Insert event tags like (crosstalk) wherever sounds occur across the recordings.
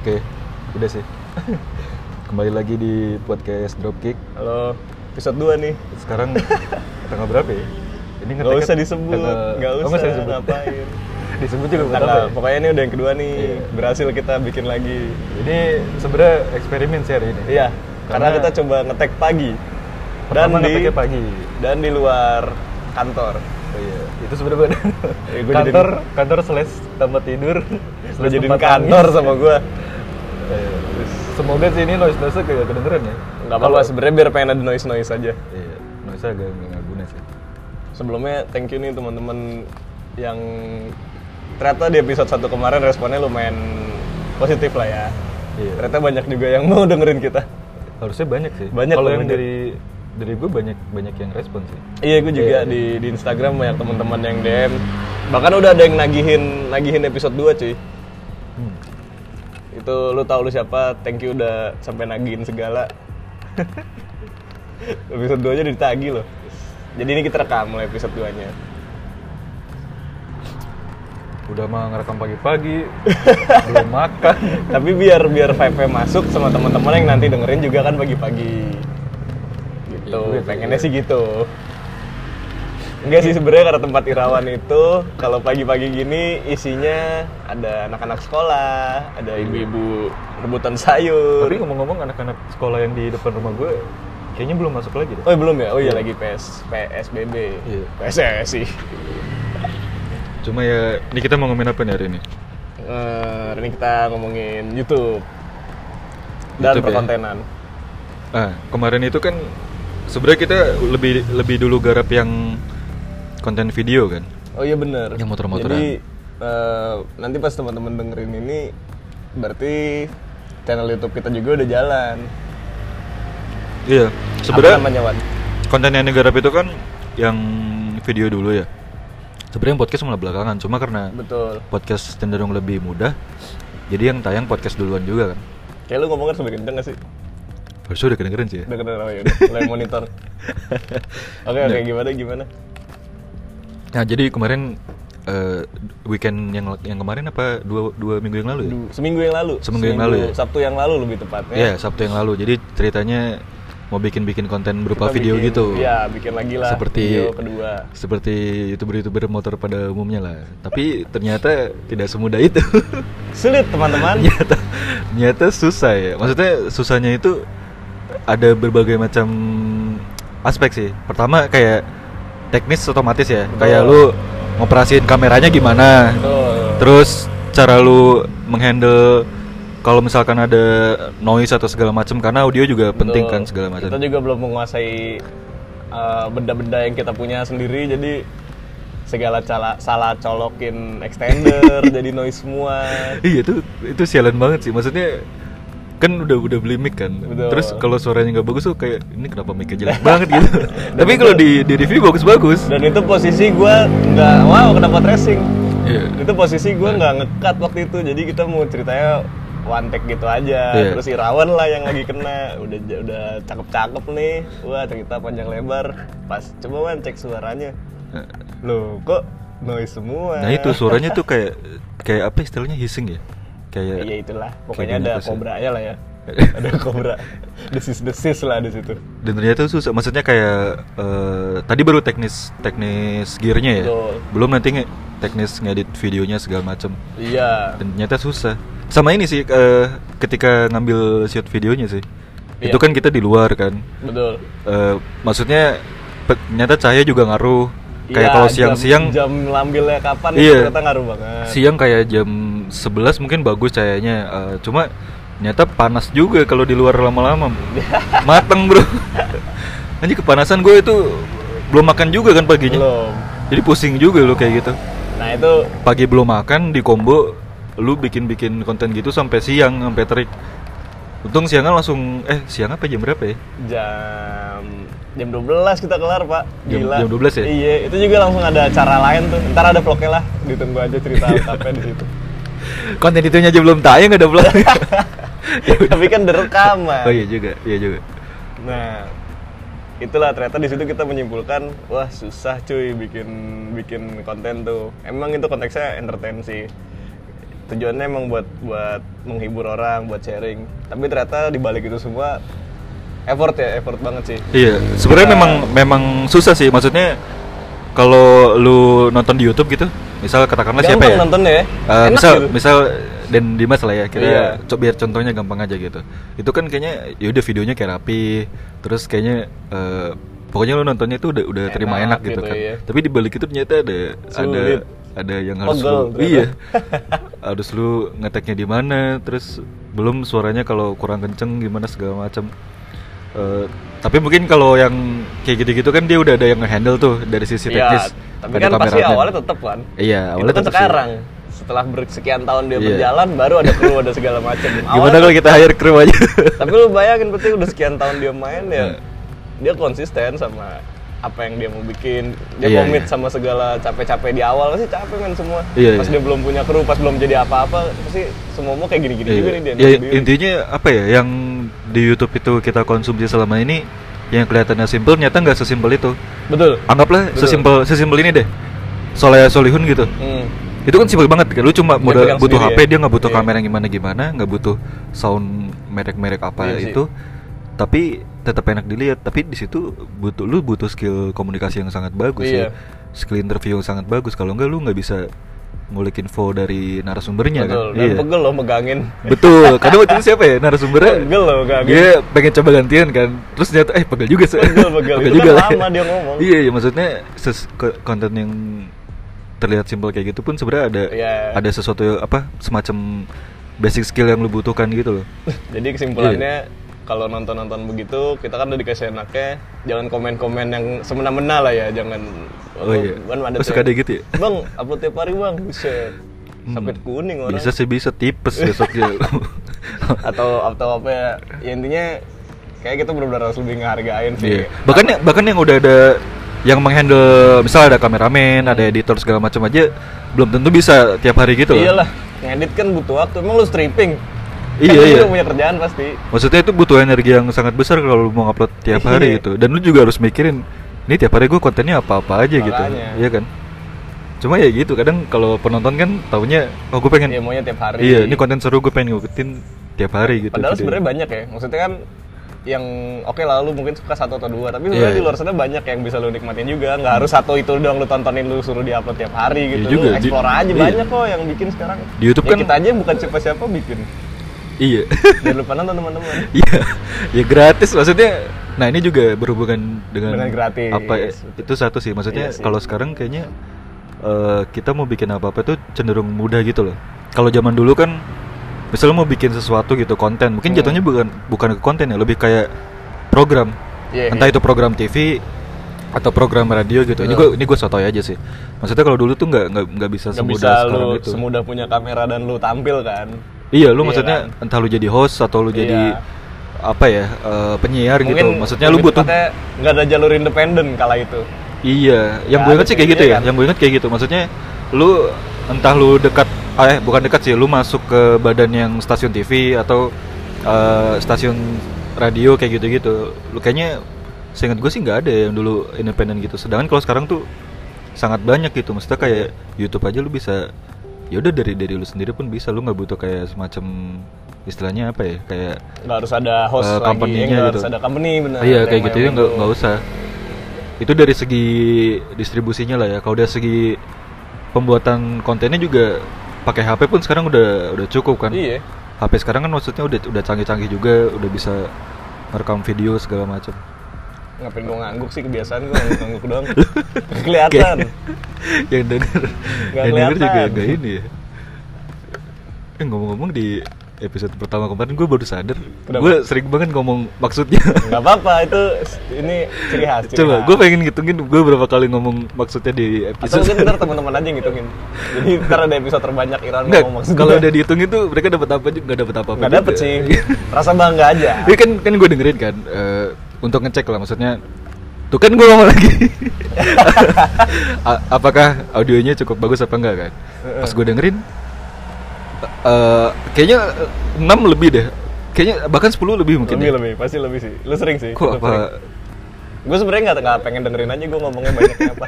Oke, udah sih. (laughs) Kembali lagi di podcast Dropkick. Halo, episode 2 nih. Sekarang (laughs) tanggal berapa ya? Ini Gak ngeteknya usah disebut, tanggal- gak Oh, usah, nggak disebut. ngapain. (laughs) disebut juga buat apa ya? pokoknya ini udah yang kedua nih, Iya. berhasil kita bikin lagi. Ini sebenarnya eksperimen sih hari ini. Iya, karena, Karena- kita coba ngetek pagi. Dan di, pagi. dan di luar kantor. Oh iya, itu sebenarnya gua kantor kantor slash tempat tidur. Lo jadiin tempat kantor sama gua. Semoga sih ini noise noise kayak kedengeran ya. Gak apa-apa, sebenarnya biar pengen ada noise-noise aja. Iya, noise agak nggak guna sih. Sebelumnya thank you nih teman-teman yang ternyata di episode 1 kemarin responnya lumayan positif lah ya. Iya. Ternyata banyak juga yang mau dengerin kita. Harusnya banyak sih. Banyak Kalau yang dari dari gue banyak banyak yang respon sih. Iya, gue juga Iya. di, di Instagram banyak teman-teman yang DM. Bahkan udah ada yang nagihin nagihin episode 2 cuy. Itu lu tahu lu siapa? Thank you udah sampai nagihin segala. (laughs) episode 2 aja udah ditagih loh. Jadi ini kita rekam mulai episode 2-nya. Udah mah ngerekam pagi-pagi, (laughs) belum makan. Tapi biar biar vibe masuk sama teman-teman yang nanti dengerin juga kan pagi-pagi. Gitu. Iya Pengennya iya. sih gitu. Enggak sih sebenarnya karena tempat Irawan itu kalau pagi-pagi gini isinya ada anak-anak sekolah, ada ibu-ibu rebutan sayur. Tapi ngomong-ngomong anak-anak sekolah yang di depan rumah gue kayaknya belum masuk lagi deh. Oh belum ya? Oh iya Iya. lagi PS PSBB. Iya. PSSI. Cuma ya, ini kita mau ngomongin apa nih hari ini? Eh, hari ini kita ngomongin YouTube dan YouTube ya? perkontenan. Ah, kemarin itu kan sebenarnya kita lebih lebih dulu garap yang konten video kan. Oh iya bener. Yang motor-motoran. Jadi eh, nanti pas teman-teman dengerin ini berarti channel YouTube kita juga udah jalan. Iya, sebenarnya namanya Wan? konten yang digarap itu kan yang video dulu ya. Sebenarnya podcast malah belakangan, cuma karena Betul. podcast cenderung lebih mudah, jadi yang tayang podcast duluan juga kan. Kayak lu ngomongnya sampai kenceng gak sih? Harusnya udah kedengeran sih ya. Udah kedengeran ya udah. Mulai monitor. (laughs) Oke oke Nah. gimana gimana? Nah jadi kemarin eh, weekend yang yang kemarin apa dua dua minggu yang lalu ya? Seminggu yang lalu. Seminggu yang lalu ya? Sabtu yang lalu lebih tepatnya. Iya Sabtu yang lalu. Jadi ceritanya mau bikin-bikin konten berupa Kita video bikin- gitu. Iya, bikin lagi lah Seperti- video kedua. Seperti youtuber-youtuber motor pada umumnya lah. Tapi ternyata tidak semudah itu. (laughs) Sulit teman-teman. ternyata ternyata susah ya. Maksudnya susahnya itu ada berbagai macam aspek sih. Pertama kayak teknis otomatis ya. Betul. Kayak lu ngoperasiin kameranya gimana. Betul. Terus cara lu menghandle kalau misalkan ada noise atau segala macam karena audio juga penting Betul. kan segala macam. Kita juga belum menguasai uh, benda-benda yang kita punya sendiri, jadi segala cala, salah colokin extender, (laughs) jadi noise semua. Iya itu itu sialan banget sih. Maksudnya kan udah udah beli mic kan. Betul. Terus kalau suaranya nggak bagus tuh kayak ini kenapa mic jelek (laughs) banget gitu. Tapi kalau di di review bagus-bagus. Dan itu posisi gua nggak wow kenapa tracing. Iya. Itu posisi gua nggak ngekat waktu itu, jadi kita mau ceritanya one take gitu aja. Iya. Terus Irawan lah yang lagi kena, udah udah cakep-cakep nih. Wah cerita panjang lebar. Pas coba wan cek suaranya. Loh kok noise semua? Nah itu suaranya tuh kayak kayak apa istilahnya hissing ya? Kayak Iya itulah, pokoknya ada banyak kobra ya lah ya. (laughs) ada kobra, desis-desis lah di situ. Dan ternyata susah. Maksudnya kayak eh, tadi baru teknis teknis gearnya ya. Betul. Belum nanti nge teknis ngedit videonya segala macam. Iya. Dan ternyata susah. Sama ini sih eh, ketika ngambil shoot videonya sih. Iya. Itu kan kita di luar kan. Betul. Eh, maksudnya ternyata cahaya juga ngaruh. Kayak Iya, kalau jam- siang-siang jam, lambilnya kapan Iya. ternyata ngaruh banget. siang kayak jam 11 mungkin bagus cahayanya. Eh, cuma ternyata panas juga kalau di luar lama-lama. (laughs) Mateng, Bro. Anjir kepanasan gue itu belum makan juga kan paginya. Belum. Jadi pusing juga lo kayak gitu. Nah itu Pagi belum makan di combo lu bikin-bikin konten gitu sampai siang sampai terik. Untung siangan langsung eh siang apa jam berapa ya? jam jam 12 kita kelar pak. Jam- Gila. jam 12 ya? Iya. Itu juga langsung ada acara lain tuh. Ntar ada vlognya lah. Ditunggu aja cerita Iya. lengkapnya di situ. Konten itunya aja belum tayang ada vlog. Ya udah. Tapi kan direkaman. Oh iya juga, iya juga. Nah, itulah ternyata di situ kita menyimpulkan wah susah cuy bikin bikin konten tuh emang itu konteksnya entertain sih tujuannya emang buat buat menghibur orang buat sharing tapi ternyata di balik itu semua effort ya effort banget sih Iya, sebenarnya Ya. memang memang susah sih. Maksudnya kalau lu nonton di YouTube gitu, misal katakanlah siapa ya? nontonnya ya Eh, enak misal gitu misal dan Dimas lah ya kira Iya. co- biar contohnya gampang aja gitu itu kan kayaknya ya udah videonya kayak rapi terus kayaknya eh, pokoknya lu nontonnya itu udah udah terima Enak enak gitu, gitu, kan iya. tapi di balik itu ternyata ada ada Sulit. ada yang harus Pegel lu iya (laughs) harus lu ngeteknya di mana terus belum suaranya kalau kurang kenceng gimana segala macam Eh, tapi mungkin kalau yang kayak gitu-gitu kan dia udah ada yang nge-handle tuh dari sisi Iya, teknis tapi ada kan pasti awalnya tetep kan Iya, awalnya kan tetep sih. sekarang setelah bersekian tahun dia Iya. berjalan baru ada kru ada segala macam (laughs) gimana kalau kita hire crew aja (laughs) tapi lu bayangin berarti udah sekian tahun dia main ya Iya. dia konsisten sama apa yang dia mau bikin dia Iya, komit iya. sama segala capek-capek di awal pasti capek kan semua Iya, pas iya. dia belum punya kru pas belum jadi apa-apa pasti semua mau kayak gini-gini Iya. juga nih dia Ya, sendiri. intinya apa ya yang di YouTube itu kita konsumsi selama ini yang kelihatannya simpel ternyata nggak sesimpel itu. betul Anggaplah Betul. sesimpel sesimpel ini deh. Soleh Solihun gitu. Hmm. Itu kan simpel banget kan. Lu cuma Dia modal butuh HP, ya? dia nggak butuh Iya. kamera yang gimana gimana, nggak butuh sound merek-merek apa Iya sih. itu. Tapi tetap enak dilihat. Tapi di situ butuh lu butuh skill komunikasi yang sangat bagus Iya. ya. Skill interview yang sangat bagus. Kalau enggak lu nggak bisa ngulik info dari narasumbernya betul kan. dan pegel loh megangin Betul, (laughs) karena waktu itu siapa ya narasumbernya? Pegel loh, megangin. Dia pengen coba gantian kan, terus ternyata eh pegel juga sih. Pegel, pegel. (laughs) Itu kan lama dia ngomong. Iya, iya maksudnya ses ko- konten yang terlihat simpel kayak gitu pun sebenarnya ada Iya. ada sesuatu apa semacam basic skill yang lu butuhkan gitu loh. (laughs) Jadi kesimpulannya kalau nonton-nonton begitu kita kan udah dikasih enaknya jangan komen-komen yang semena-mena lah ya, jangan Oh iya. kan ada suka yang, ada gitu ya? Bang, upload tiap hari, Bang. Buset. Hmm. Sampai kuning orang. Bisa sih bisa tipes besoknya. (laughs) atau atau apa ya? ya intinya kayak kita benar-benar harus lebih ngehargain sih. Iya. Bahkan ya- bahkan yang udah ada yang menghandle misal ada kameramen, ada editor segala macam aja belum tentu bisa tiap hari gitu. Iyalah, ngedit kan butuh waktu. Emang lu stripping? Iya, kan lu iya. udah punya kerjaan pasti. Maksudnya itu butuh energi yang sangat besar kalau lu mau upload tiap hari Iya. gitu. Dan lu juga harus mikirin, ini tiap hari gue kontennya apa-apa aja gitu. Iya kan? Cuma ya gitu, kadang kalau penonton kan taunya, oh gue pengen, Ya maunya tiap hari. iya ini konten seru gue pengen ngikutin tiap hari gitu. Padahal sebenarnya banyak ya. Maksudnya kan yang oke lah lu mungkin suka satu atau dua tapi Iya, sebenarnya di iya. luar sana banyak yang bisa lu nikmatin juga nggak harus satu itu doang lu tontonin lu suruh diupload tiap hari Iya gitu juga, lu explore aja iya. banyak kok yang bikin sekarang Di YouTube Ya kan- kita aja bukan siapa-siapa bikin Iya. jangan lupa nonton teman-teman Iya, ya gratis maksudnya. Nah ini juga berhubungan dengan, Dengan gratis, Apa ya, betul. itu satu sih. Maksudnya Iya kalau sekarang kayaknya eh, kita mau bikin apa apa tuh cenderung mudah gitu loh. Kalau zaman dulu kan, misalnya mau bikin sesuatu gitu konten, mungkin Hmm. jatuhnya bukan bukan ke konten ya, lebih kayak program. Iya, Entah iya. itu program TV atau program radio gitu. Ini gue Betul. ini gue sotoy aja sih. Maksudnya kalau dulu tuh nggak nggak bisa nggak semudah bisa sekarang lu itu. semudah punya kamera dan lu tampil kan Iya, lu Iya maksudnya kan? entah lu jadi host atau lu jadi Iya. apa ya eh, penyiar gitu. mungkin Maksudnya lu butuh nggak ada jalur independen kala itu Iya, yang gue inget sih kayak gitu ya. kan? Yang gue inget kayak gitu. Maksudnya lu entah lu dekat eh bukan dekat sih, lu masuk ke badan yang stasiun TV atau eh, stasiun radio kayak gitu-gitu. Lu kayaknya seingat gue sih nggak ada yang dulu independen gitu. Sedangkan kalau sekarang tuh sangat banyak gitu. Maksudnya kayak YouTube aja lu bisa ya udah dari dari lu sendiri pun bisa. Lu nggak butuh kayak semacam istilahnya apa ya kayak nggak harus ada host Eh, lagi company-nya eh, nggak gitu. harus ada company benar iya kayak gitu ya nggak nggak usah. Itu dari segi distribusinya lah ya. Kalau dari segi pembuatan kontennya juga pakai HP pun sekarang udah udah cukup kan? Iya. HP sekarang kan maksudnya udah udah canggih-canggih juga udah bisa merekam video segala macam ngapain gua ngangguk sih? Kebiasaan gua ngangguk doang. Kelihatan. (laughs) Yang denger. Nggak yang denger juga nggak ini ya. Eh ngomong-ngomong di episode pertama kemarin gue baru sadar. Gue sering banget ngomong maksudnya. (laughs) Nggak apa-apa itu ini ciri khas ciri Coba, gue pengen ngitungin gue berapa kali ngomong maksudnya di atau episode. mungkin ntar (laughs) teman-teman aja ngitungin. Jadi ntar ada episode terbanyak Iran Enggak, ngomong maksud kalau udah dihitungin tuh mereka dapat apa juga nggak dapat apa-apa. nggak juga. sih. Rasa bangga aja. Tapi kan kan gue dengerin kan eh, untuk ngecek lah maksudnya. Tuh kan gue ngomong lagi. (laughs) Apakah audionya cukup bagus apa enggak kan? Pas gue dengerin eh kayaknya 6 lebih deh. Kayaknya bahkan 10 lebih mungkin. lebih ya. lebih pasti lebih sih lu sering sih Kok apa? gue sebenarnya nggak nggak pengen dengerin aja gue ngomongnya banyaknya apa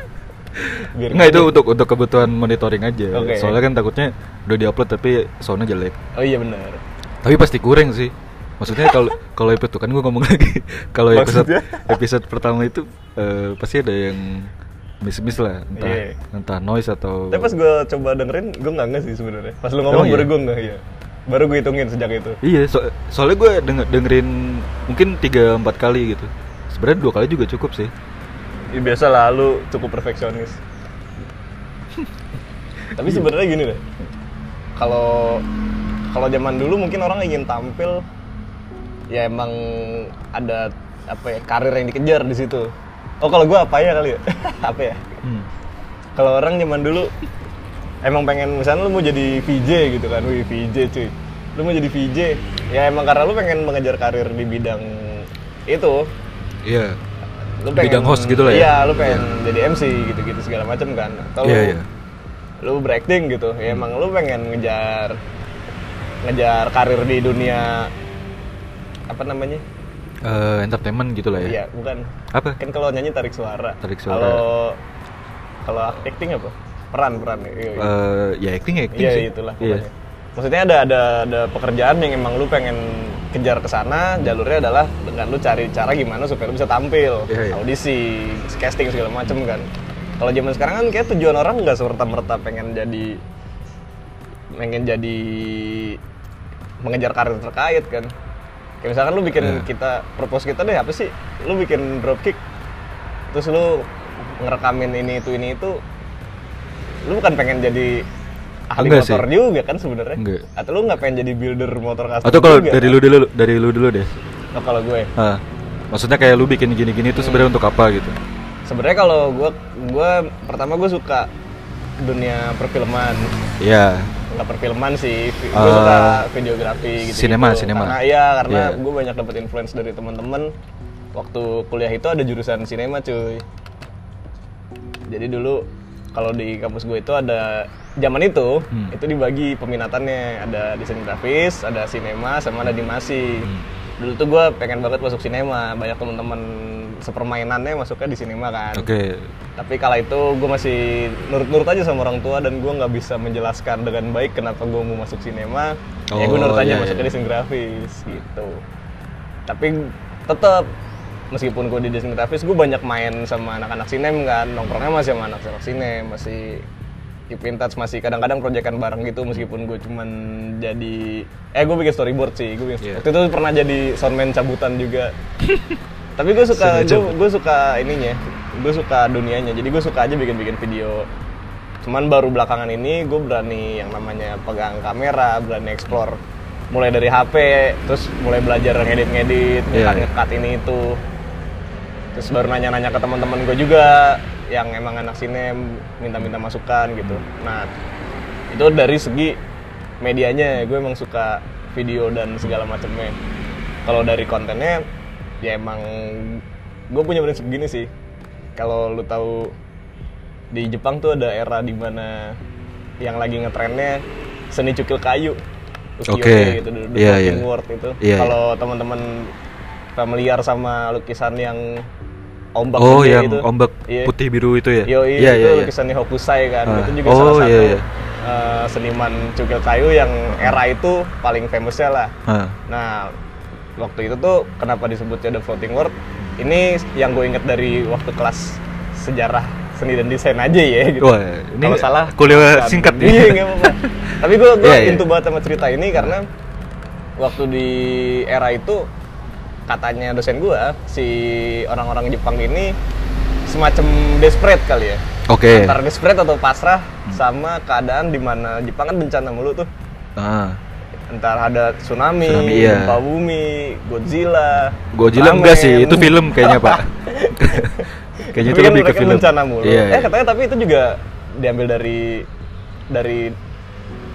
(laughs) Biar Enggak itu untuk untuk kebutuhan monitoring aja. Oke. Soalnya kan takutnya udah diupload tapi soundnya jelek. Oh iya benar. Tapi pasti kurang sih. Maksudnya kalau kalau episode kan gue ngomong lagi. (laughs) kalau episode episode pertama itu eh, pasti ada yang miss-miss lah, entah Iya. entah noise atau Tapi pas gue coba dengerin, gue nggak nggak sih sebenarnya. Pas lu ngomong Emang baru iya? gue nggak ya. Baru gue hitungin sejak itu. Iya, so- soalnya gue denger, dengerin mungkin 3 4 kali gitu. Sebenarnya dua kali juga cukup sih. Ya, biasa lah, lu cukup perfeksionis. (laughs) Tapi sebenarnya gini deh. Kalau kalau zaman dulu mungkin orang ingin tampil ya emang ada apa ya karir yang dikejar di situ. Oh kalau gua apa ya kali ya? (laughs) apa ya? Hmm. Kalau orang zaman dulu emang pengen misalnya lu mau jadi VJ gitu kan, wih VJ cuy. Lu mau jadi VJ, ya emang karena lu pengen mengejar karir di bidang itu, Iya. lu Bidang host gitu lah ya? Iya, lu pengen jadi MC gitu-gitu segala macam kan. Atau Iya, lu, iya. lu berakting gitu. Ya emang lu pengen ngejar ngejar karir di dunia apa namanya? Eh, entertainment gitu lah ya. Iya, bukan. Apa? Kan kalau nyanyi tarik suara. Tarik suara. Kalau kalau acting apa? Peran, peran. Iya, iya. Eh, ya acting acting Iya sih. itulah Iya. pokoknya. Maksudnya ada ada ada pekerjaan yang emang lu pengen kejar ke sana, jalurnya adalah dengan lu cari cara gimana supaya lu bisa tampil, Iya, iya. audisi, casting segala macem kan. Kalau zaman sekarang kan kayak tujuan orang nggak serta merta pengen jadi pengen jadi mengejar karir terkait kan. Kayak misalkan lu bikin Iya. kita propose kita deh apa sih? Lu bikin dropkick terus lu ngerekamin ini itu ini itu lu bukan pengen jadi ahli Enggak motor sih. juga kan sebenarnya Enggak. atau lu nggak pengen jadi builder motor custom Atau kalau dari kan? lu dulu dari lu dulu deh. Oh, kalau gue Ah. Maksudnya kayak lu bikin gini-gini tuh sebenarnya untuk apa gitu? sebenarnya kalau gue gue pertama gue suka dunia perfilman Iya. Nggak perfilman sih gue Ah. suka videografi gitu Sinema, sinema. karena iya karena Iya. gue banyak dapat influence dari teman-teman waktu kuliah itu ada jurusan sinema cuy jadi dulu kalau di kampus gue itu ada zaman itu Hmm. itu dibagi peminatannya ada desain grafis ada sinema sama ada animasi Hmm. dulu tuh gue pengen banget masuk sinema banyak teman-teman sepermainannya masuknya di sinema kan Oke. tapi kala itu gue masih nurut-nurut aja sama orang tua dan gue nggak bisa menjelaskan dengan baik kenapa gue mau masuk sinema ya gue Oh, nurut aja iya, masuk ke iya. desain grafis gitu tapi tetap meskipun gue di desain grafis gue banyak main sama anak-anak sinem kan nongkrongnya masih sama anak-anak sinem masih keep in touch masih kadang-kadang proyekan bareng gitu meskipun gue cuman jadi eh gue bikin storyboard sih gue bikin Iya. waktu itu pernah jadi soundman cabutan juga (laughs) tapi gue suka gue suka ininya gue suka dunianya. Jadi gue suka aja bikin bikin video. Cuman baru belakangan ini gue berani yang namanya pegang kamera berani explore. Mulai dari HP terus mulai belajar ngedit-ngedit Iya, ngekat iya. ngekat ini itu. Terus baru nanya-nanya ke teman-teman gue juga yang emang anak sinem minta-minta masukan gitu. Nah itu dari segi medianya gue emang suka video dan segala macamnya. Kalau dari kontennya ya emang gue punya prinsip gini sih kalau lu tahu di Jepang tuh ada era di mana yang lagi ngetrennya seni cukil kayu ukiyo-e Oke. gitu the floating iya. world itu Iya, kalau teman-teman familiar sama lukisan yang ombak Oh, yang itu ombak Iya. putih biru itu ya? Yo, Iya, itu iya, iya. lukisannya Hokusai kan. Ah. Itu juga Oh, salah satu iya. eh, seniman cukil kayu yang era itu paling famousnya lah. Ah. Nah, waktu itu tuh kenapa disebutnya The Floating World? Ini yang gue inget dari waktu kelas sejarah seni dan desain aja ya gitu. Wah, ini Kalau salah kuliah singkat ya. Iya, apa-apa. Tapi gue gue iya. intu banget sama cerita ini karena waktu di era itu katanya dosen gue si orang-orang Jepang ini semacam desperate kali ya Oke. antara desperate atau pasrah sama keadaan di mana Jepang kan bencana mulu tuh Ah. Entar ada tsunami, Tsunami, iya. gempa bumi, Godzilla. Godzilla ramen. enggak sih, itu film kayaknya, Pak. (laughs) kayaknya itu kan lebih ke film. bencana mulu. Iya, eh iya. katanya tapi itu juga diambil dari dari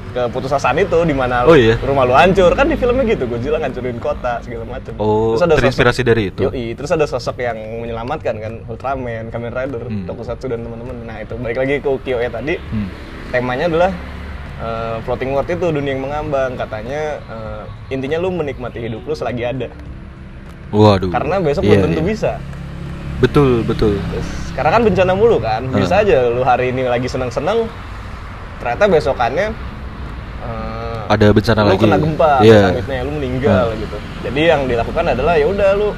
keputusasaan itu di mana Oh, iya? rumah lu hancur kan di filmnya gitu Godzilla ngancurin kota segala macam. Oh, terinspirasi dari itu? Yoi, terus ada sosok yang menyelamatkan kan Ultraman, Kamen Rider, Hmm. Tokusatsu dan teman-teman. Nah itu balik lagi ke ukiyo-e tadi Hmm. temanya adalah uh, floating world itu dunia yang mengambang katanya uh, intinya lu menikmati hidup lu selagi ada Waduh. karena besok Iya, belum tentu iya. bisa betul betul Terus, sekarang kan bencana mulu kan bisa aja lu hari ini lagi seneng-seneng ternyata besokannya eh, Ada bencana lu lagi. kena gempa Iya. amit-amitnya, lu meninggal gitu jadi yang dilakukan adalah ya udah lu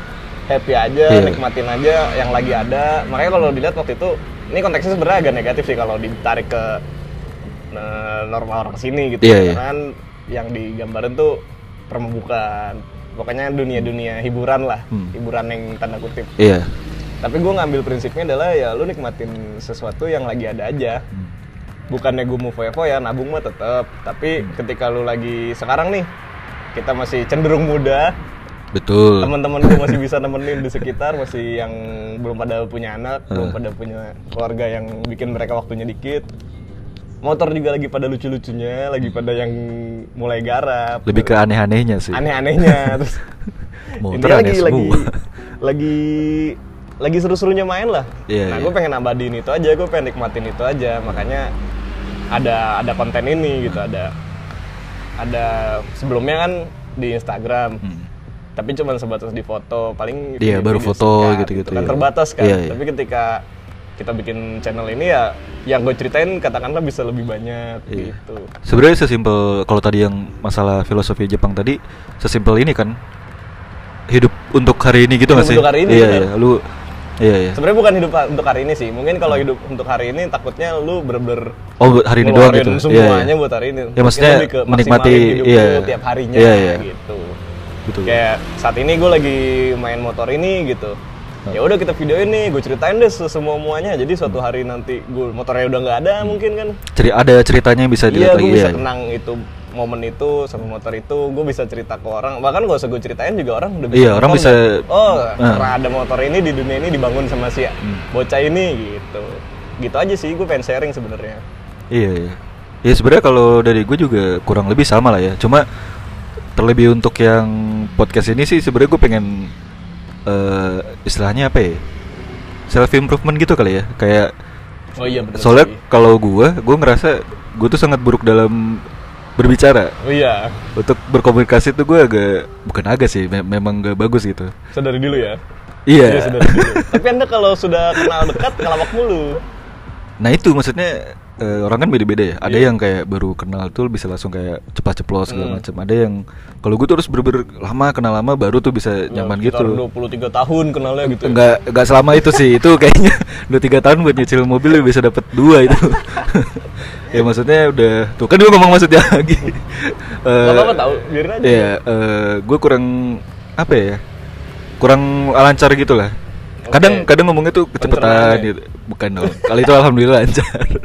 happy aja Iya. nikmatin aja yang lagi ada makanya kalau dilihat waktu itu ini konteksnya sebenarnya agak negatif sih kalau ditarik ke normal orang sini gitu Iya, iya. karena kan yang digambarin tuh permubukan pokoknya dunia-dunia hiburan lah Hmm. hiburan yang tanda kutip iya tapi gue ngambil prinsipnya adalah ya lu nikmatin sesuatu yang lagi ada aja Hmm. bukannya gue mau foya-foya nabung mah tetap tapi Hmm. ketika lu lagi sekarang nih kita masih cenderung muda betul teman-teman gue masih bisa nemenin di sekitar masih yang belum pada punya anak belum Hmm. pada punya keluarga yang bikin mereka waktunya dikit motor juga lagi pada lucu-lucunya lagi pada yang mulai garap. Lebih ke aneh-anehnya sih. Aneh-anehnya. (laughs) Terus Motor lagi lagi lagi lagi seru-serunya main lah. Iya, nah iya. gue pengen abadiin itu aja gue pengen nikmatin itu aja. Makanya ada ada konten ini gitu ada ada sebelumnya kan di Instagram. Hmm. tapi cuma sebatas di foto paling Iya, baru foto singkat gitu-gitu, kan iya. terbatas kan. Iya, iya. tapi ketika kita bikin channel ini ya yang gue ceritain katakanlah bisa lebih banyak Iya. gitu Sebenarnya sesimpel kalau tadi yang masalah filosofi Jepang tadi sesimpel ini kan hidup untuk hari ini gitu nggak sih? untuk hari ini, Iya, iya. Lu iya iya. sebenarnya bukan hidup untuk hari ini sih mungkin kalau hidup untuk hari ini takutnya lu bener-bener Oh, hari ini doang gitu. semuanya Iya, iya. buat hari ini Ya, maksudnya ke menikmati, hidup iya. lu tiap harinya Iya, iya. gitu Betul. kayak saat ini gue lagi main motor ini gitu Hmm. Ya udah kita videoin nih gue ceritain deh semua muanya jadi suatu hari nanti gue motornya udah nggak ada mungkin kan Ceri ada ceritanya yang bisa iya dilihat gue lagi bisa iya. kenang itu momen itu sama motor itu gue bisa cerita ke orang bahkan gak usah gue ceritain juga orang udah bisa Iya, orang bisa- kan. oh Nah. ada motor ini di dunia ini dibangun sama si Hmm. bocah ini gitu gitu aja sih gue pengen sharing sebenarnya Iya, iya. Ya sebenarnya kalau dari gue juga kurang lebih sama lah ya. Cuma terlebih untuk yang podcast ini sih sebenarnya gue pengen eh istilahnya apa ya? Self improvement gitu kali ya. Kayak oh iya bener soalnya kalau gue, gue ngerasa gue tuh sangat buruk dalam berbicara. oh iya Untuk berkomunikasi tuh gue agak bukan agak sih, me- memang gak bagus gitu. sadari dulu ya Iya. sadari dulu tapi anda kalau sudah kenal dekat ngelawak mulu Nah itu maksudnya eh, orang kan beda-beda ya. Ada Iya. yang kayak baru kenal tuh bisa langsung kayak cepat ceplos segala Hmm. macam. Ada yang kalau gue tuh harus bener-bener lama kenal lama baru tuh bisa nyaman Ya, sekitar gitu. 23 tahun kenalnya gitu ya. Enggak enggak selama itu sih. Itu kayaknya (laughs) udah tiga tahun buat nyicil mobil lu bisa dapat dua itu. (laughs) ya maksudnya udah tuh kan gue ngomong maksudnya lagi. Eh, Gak apa-apa tahu, biarin aja. Iya, eh, gue kurang apa ya? Kurang lancar gitu lah. Kadang Oke. kadang ngomongnya tuh kecepatan gitu. Bukan dong. Kali itu alhamdulillah lancar. (laughs)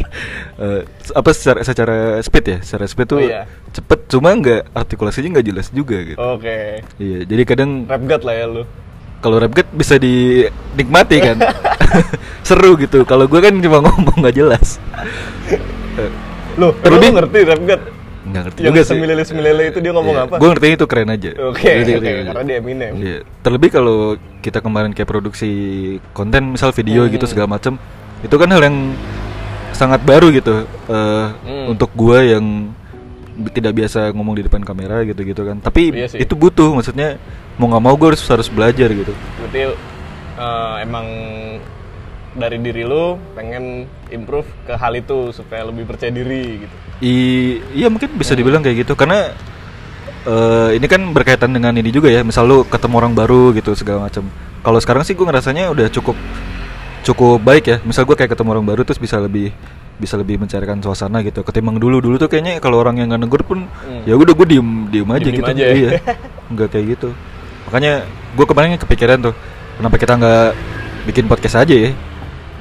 Eh, apa secara secara speed ya? Secara speed tuh Oh, iya. cepet cuma nggak artikulasinya nggak jelas juga gitu. Oke. Iya, jadi kadang Rap god lah ya lu. kalau rap get bisa dinikmati kan. (laughs) (laughs) Seru gitu. Kalau gue kan cuma ngomong nggak jelas. Eh, Lu, Terlebih- lu ngerti rap god? Nggak ngerti Yang juga sih. semilele-semilele itu dia ngomong apa? Gue ngerti itu keren aja. Oke, ngerti, ngerti. karena dia Eminem. Iya. Terlebih kalau kita kemarin kayak produksi konten, misal video Hmm. gitu segala macem, itu kan hal yang sangat baru gitu eh, Hmm. untuk gua yang tidak biasa ngomong di depan kamera gitu-gitu kan. Tapi Iya sih. itu butuh, maksudnya mau nggak mau gue harus harus belajar gitu. Berarti eh, emang dari diri lu pengen improve ke hal itu supaya lebih percaya diri gitu. I, iya mungkin bisa dibilang kayak gitu karena eh, ini kan berkaitan dengan ini juga ya. Misal lu ketemu orang baru gitu segala macam. Kalau sekarang sih gue ngerasanya udah cukup cukup baik ya. Misal gue kayak ketemu orang baru terus bisa lebih bisa lebih mencarikan suasana gitu. Ketimbang dulu dulu tuh kayaknya kalau orang yang nggak negur pun Hmm. ya udah gue diem diem aja Diem-diem gitu. aja ya. Iya. Nggak kayak gitu. Makanya gue kemarin kepikiran tuh kenapa kita nggak bikin podcast aja ya.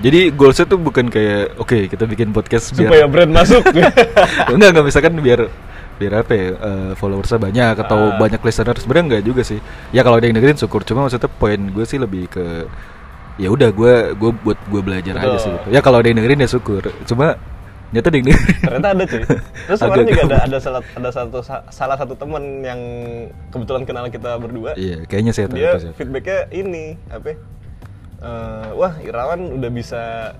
Jadi goalsnya tuh bukan kayak oke kita bikin podcast biar Supaya brand masuk. (laughs) enggak enggak misalkan biar biar apa ya eh, followersnya banyak atau Ah. banyak listener sebenarnya enggak juga sih ya kalau ada yang dengerin syukur cuma maksudnya poin gue sih lebih ke ya udah gue gue buat gue belajar aja Betul. sih gitu. ya kalau ada yang dengerin ya syukur cuma nyata yang dengerin Ternyata ada cuy. Terus (laughs) kemarin juga ada ada salah ada satu salah satu teman yang kebetulan kenal kita berdua. iya kayaknya saya tahu dia sih. feedbacknya ini apa Eh, wah Irawan udah bisa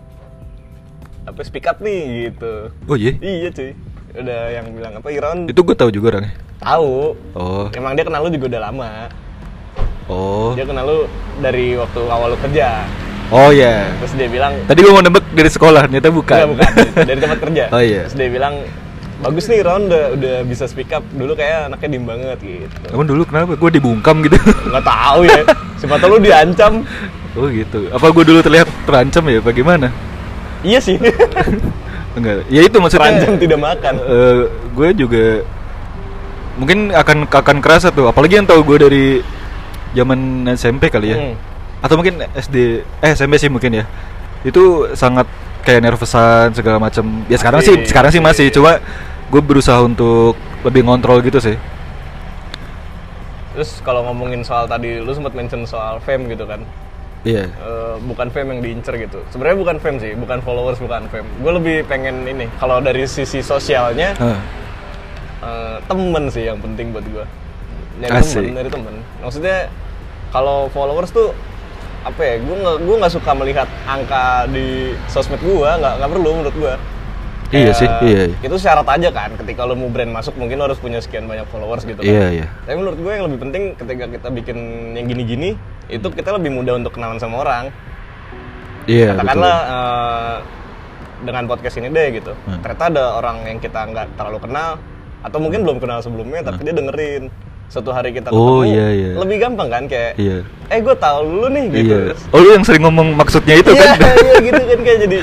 apa speak up nih gitu. Oh iya? Iya cuy. Udah yang bilang apa Irawan itu gue tahu juga orangnya tahu. Oh. Emang dia kenal lu juga udah lama. Oh. Dia kenal lu dari waktu awal lu kerja. Oh iya. terus dia bilang Tadi gua mau nebak dari sekolah, ternyata bukan. Enggak, bukan. dari, tempat kerja. Oh, iya. terus dia bilang bagus nih Ron udah, udah bisa speak up. Dulu kayak anaknya diem banget gitu. Emang dulu kenapa? Gue dibungkam gitu. nggak tahu ya. Siapa tahu lu diancam (laughs) oh gitu. Apa gue dulu terlihat terancam ya? Bagaimana? iya sih (laughs) Enggak. Ya itu maksudnya. terancam tidak makan gue juga mungkin akan akan kerasa tuh. Apalagi yang tahu gue dari zaman SMP kali ya. Hmm. Atau mungkin SD, eh SMP sih mungkin ya. Itu sangat kayak nervousan segala macam. Ya sekarang sih, sekarang sih masih. Cuma gue berusaha untuk lebih ngontrol gitu sih. terus kalau ngomongin soal tadi lu sempat mention soal fame gitu kan Iya. Eh, bukan fame yang diincer gitu sebenarnya bukan fame sih bukan followers bukan fame gue lebih pengen ini kalau dari sisi sosialnya Hah. eh, temen sih yang penting buat gue dari Asik. temen dari temen maksudnya kalau followers tuh apa ya gue nggak gue nggak suka melihat angka di sosmed gue nggak nggak perlu menurut gue Iya sih, iya, iya. itu syarat aja kan ketika lo mau brand masuk mungkin lo harus punya sekian banyak followers gitu kan Iya, iya. tapi menurut gue yang lebih penting ketika kita bikin yang gini-gini itu kita lebih mudah untuk kenalan sama orang Iya, betul. katakanlah eh, dengan podcast ini deh gitu Hmm. ternyata ada orang yang kita nggak terlalu kenal atau mungkin belum kenal sebelumnya tapi dia dengerin suatu hari kita. Oh, ketemu iya, iya. lebih gampang kan kayak Iya. eh gue tahu lu nih gitu Iya. Oh lu yang sering ngomong maksudnya itu iya, kan? iya gitu kan kayak jadi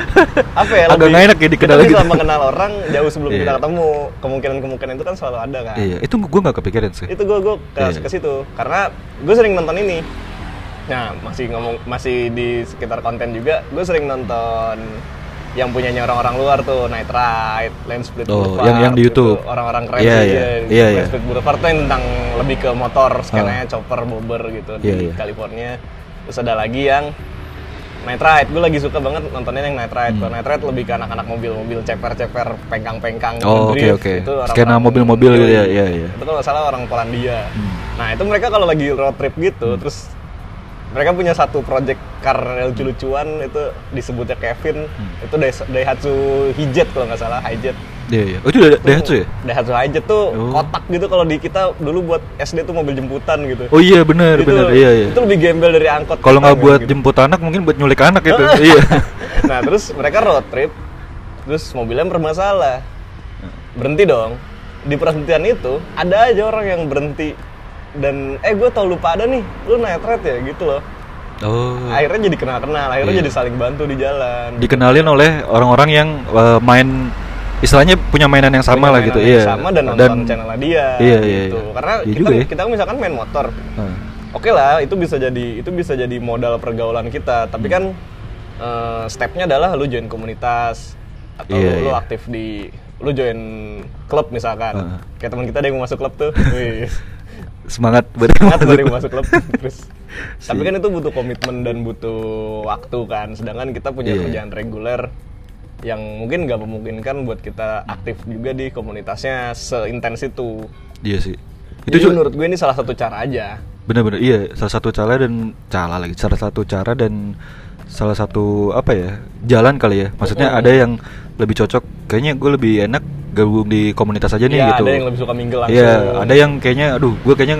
apa ya (laughs) Agak lebih- enak ya dikenal kita gitu. bisa mengenal orang jauh sebelum Iya. kita ketemu kemungkinan-kemungkinan itu kan selalu ada kan Iya, itu gue nggak kepikiran sih. itu gue gue ke, Iya. ke situ karena gue sering nonton ini nah masih ngomong masih di sekitar konten juga gue sering nonton yang punyanya orang-orang luar tuh Night Ride, Land Split Oh, Boulevard, yang- yang di gitu. YouTube. orang-orang keren sih iya. ya. Iya, Land iya. Split Boulevard tuh yang tentang lebih ke motor skenanya chopper bobber gitu Iya, di iya. California terus ada lagi yang Night Ride, gue lagi suka banget nontonnya yang Night Ride. Hmm. Kalau Night Ride lebih ke anak-anak mobil-mobil ceper-ceper, pengkang-pengkang, Oh, drift. oke. Itu Skena mobil-mobil gitu ya, iya, iya. Itu kalau salah orang Polandia. Hmm. Nah itu mereka kalau lagi road trip gitu, terus mereka punya satu project yang lucu-lucuan itu disebutnya Kevin, Hmm. itu Dai- Daihatsu Hijet kalau nggak salah, Hijet. Iya, iya. Oh itu Daihatsu ya? Daihatsu Hijet tuh Oh. kotak gitu kalau di kita dulu buat SD tuh mobil jemputan gitu. Oh iya benar, benar. Iya, iya. Itu lebih gembel dari angkot. Kalau nggak kita, buat gitu. jemput anak, mungkin buat nyulik anak itu. (laughs) iya. nah terus mereka road trip terus mobilnya bermasalah berhenti dong di perhentian itu ada aja orang yang berhenti dan eh gue tau lupa ada nih lu naik red ya gitu loh Oh. akhirnya jadi kenal kenal akhirnya Iya. jadi saling bantu di jalan Dikenalin oleh orang-orang yang eh, main istilahnya punya mainan yang sama Punya lah gitu. Iya. sama dan nonton channelnya dia Iya, gitu iya, iya. karena Iya kita juga ya. kita misalkan main motor Heeh. oke lah itu bisa jadi itu bisa jadi modal pergaulan kita tapi Hmm. kan eh, stepnya adalah lu join komunitas atau Iya, lu iya. aktif di lu join klub misalkan Heeh. kayak teman kita ada yang mau masuk klub tuh (laughs) Semangat buat semangat yang mau masuk klub. (laughs) Terus tapi kan itu butuh komitmen dan butuh waktu kan. Sedangkan kita punya Iya. kerjaan reguler yang mungkin nggak memungkinkan buat kita aktif juga di komunitasnya seintens itu. Iya sih. Itu Jadi juga menurut gue ini salah satu cara aja. Bener-bener iya. Salah satu cara dan cara lagi salah satu cara dan salah satu apa ya jalan kali ya. Maksudnya Mm. ada yang lebih cocok. Kayaknya gue lebih enak gabung di komunitas aja nih Iya, gitu. ada yang lebih suka mingle langsung. Iya, ada yang kayaknya aduh gue kayaknya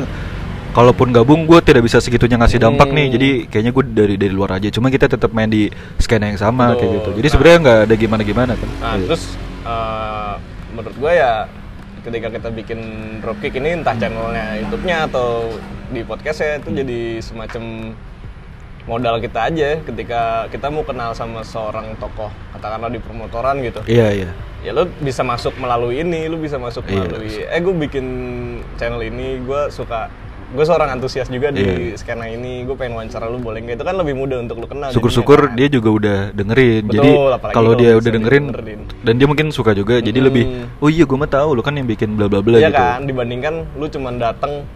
kalaupun gabung gue tidak bisa segitunya ngasih dampak nih. Hmm. jadi kayaknya gue dari dari luar aja. Cuma kita tetap main di skena yang sama kayak Betul. gitu. Jadi Nah. sebenarnya nggak ada gimana gimana kan? Nah, Iya. terus eh, menurut gue ya ketika kita bikin dropkick ini entah channelnya YouTube-nya atau di podcastnya itu jadi semacam modal kita aja. Ketika kita mau kenal sama seorang tokoh katakanlah di permotoran gitu. Iya iya ya lu bisa masuk melalui ini lu bisa masuk Iya. melalui eh gue bikin channel ini gue suka gue seorang antusias juga di Iya. skena ini gue pengen wawancara lu boleh nggak itu kan lebih mudah untuk lu kenal syukur-syukur dia juga udah dengerin Betul, jadi kalau dia udah dengerin didengerin. dan dia mungkin suka juga jadi Mm-mm. lebih oh iya gue mah tahu lu kan yang bikin bla bla bla Iya gitu kan, dibandingkan lu cuman datang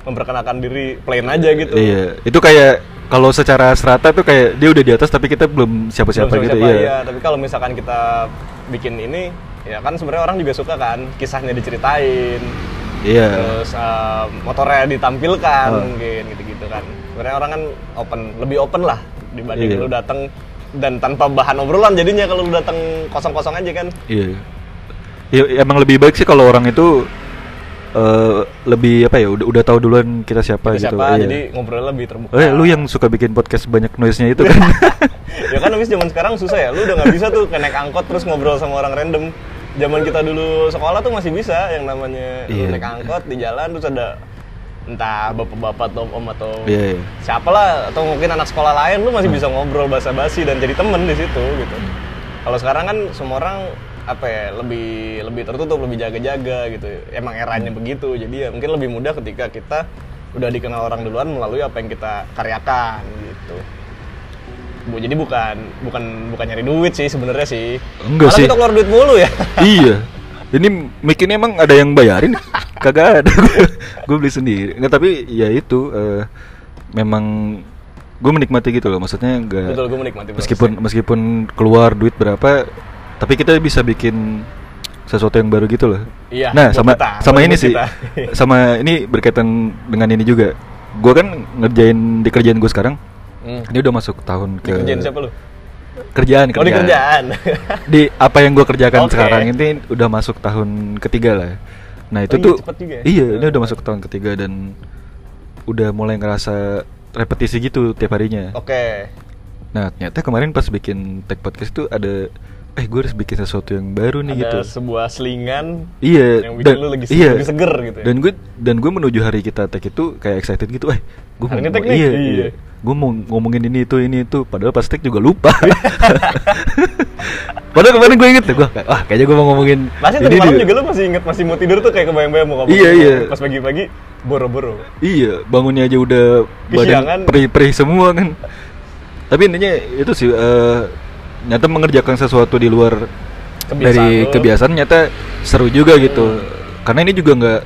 memperkenalkan diri plain aja gitu. iya itu kayak kalau secara serata tuh kayak dia udah di atas tapi kita belum siapa-siapa Belum gitu siapa, iya iya. Tapi kalau misalkan kita bikin ini, ya kan sebenarnya orang juga suka kan kisahnya diceritain, iya terus eh, motornya ditampilkan Oh. mungkin gitu-gitu kan. Sebenarnya orang kan open, lebih open lah dibanding Iya. lu datang dan tanpa bahan obrolan jadinya kalau lu datang kosong-kosong aja kan. iya Ya, emang lebih baik sih kalau orang itu eh, lebih apa ya udah udah tahu duluan kita siapa Kita gitu siapa Iya. jadi ngobrol lebih terbuka Eh, lu yang suka bikin podcast banyak noise-nya itu kan? (laughs) ya kan habis zaman sekarang susah ya lu udah nggak bisa tuh kayak naik angkot terus ngobrol sama orang random zaman kita dulu sekolah tuh masih bisa yang namanya Iya. naik angkot di jalan terus ada entah bapak-bapak atau om atau Iya, iya. siapa lah atau mungkin anak sekolah lain lu masih bisa ngobrol basa-basi dan jadi temen di situ gitu kalau sekarang kan semua orang apa ya lebih lebih tertutup lebih jaga-jaga gitu emang eranya begitu jadi ya mungkin lebih mudah ketika kita udah dikenal orang duluan melalui apa yang kita karyakan gitu Bu, jadi bukan bukan bukan nyari duit sih sebenarnya sih Enggak Malah sih. kita keluar duit mulu ya (laughs) iya. Ini mic ini emang ada yang bayarin? (laughs) Kagak ada. gue beli sendiri. Nggak tapi ya itu eh, memang gue menikmati gitu loh. Maksudnya enggak betul gue menikmati meskipun prosesnya. meskipun keluar duit berapa tapi kita bisa bikin sesuatu yang baru gitu loh. Iya, Nah, sama kita, sama ini sih. kita. (laughs) sama ini berkaitan dengan ini juga. Gue kan ngerjain di kerjaan gue sekarang. Hmm. Ini udah masuk tahun ke Dikerjain siapa lu? Kerjaan, Oh di kerjaan (laughs) Di apa yang gue kerjakan Oke. sekarang ini udah masuk tahun ketiga lah. Nah, itu Oh iya, tuh cepet juga ya? Iya, ini udah masuk tahun ketiga dan udah mulai ngerasa repetisi gitu tiap harinya. Oke Nah, ternyata kemarin pas bikin tag podcast itu ada eh gue harus bikin sesuatu yang baru nih ada gitu. sebuah selingan Iya, yang bikin lu lagi se- iya. lebih seger gitu ya? Dan gue dan gue menuju hari kita tag itu kayak excited gitu. Eh, gue mau iya, Iya. iya. Gue mau ngomongin ini itu ini itu padahal pas tag juga lupa. (laughs) padahal kemarin gue inget tuh gue ah kayaknya gue mau ngomongin ini tadi malam nih." juga lu masih inget masih mau tidur tuh kayak kebayang-bayang mau ngomong Iya, iya. Pas pagi-pagi boro-boro Iya, bangunnya aja udah badan perih-perih semua kan. Tapi intinya itu sih eh, nyata mengerjakan sesuatu di luar Kebiasaan dari lu. kebiasaan nyata seru juga gitu. Karena ini juga nggak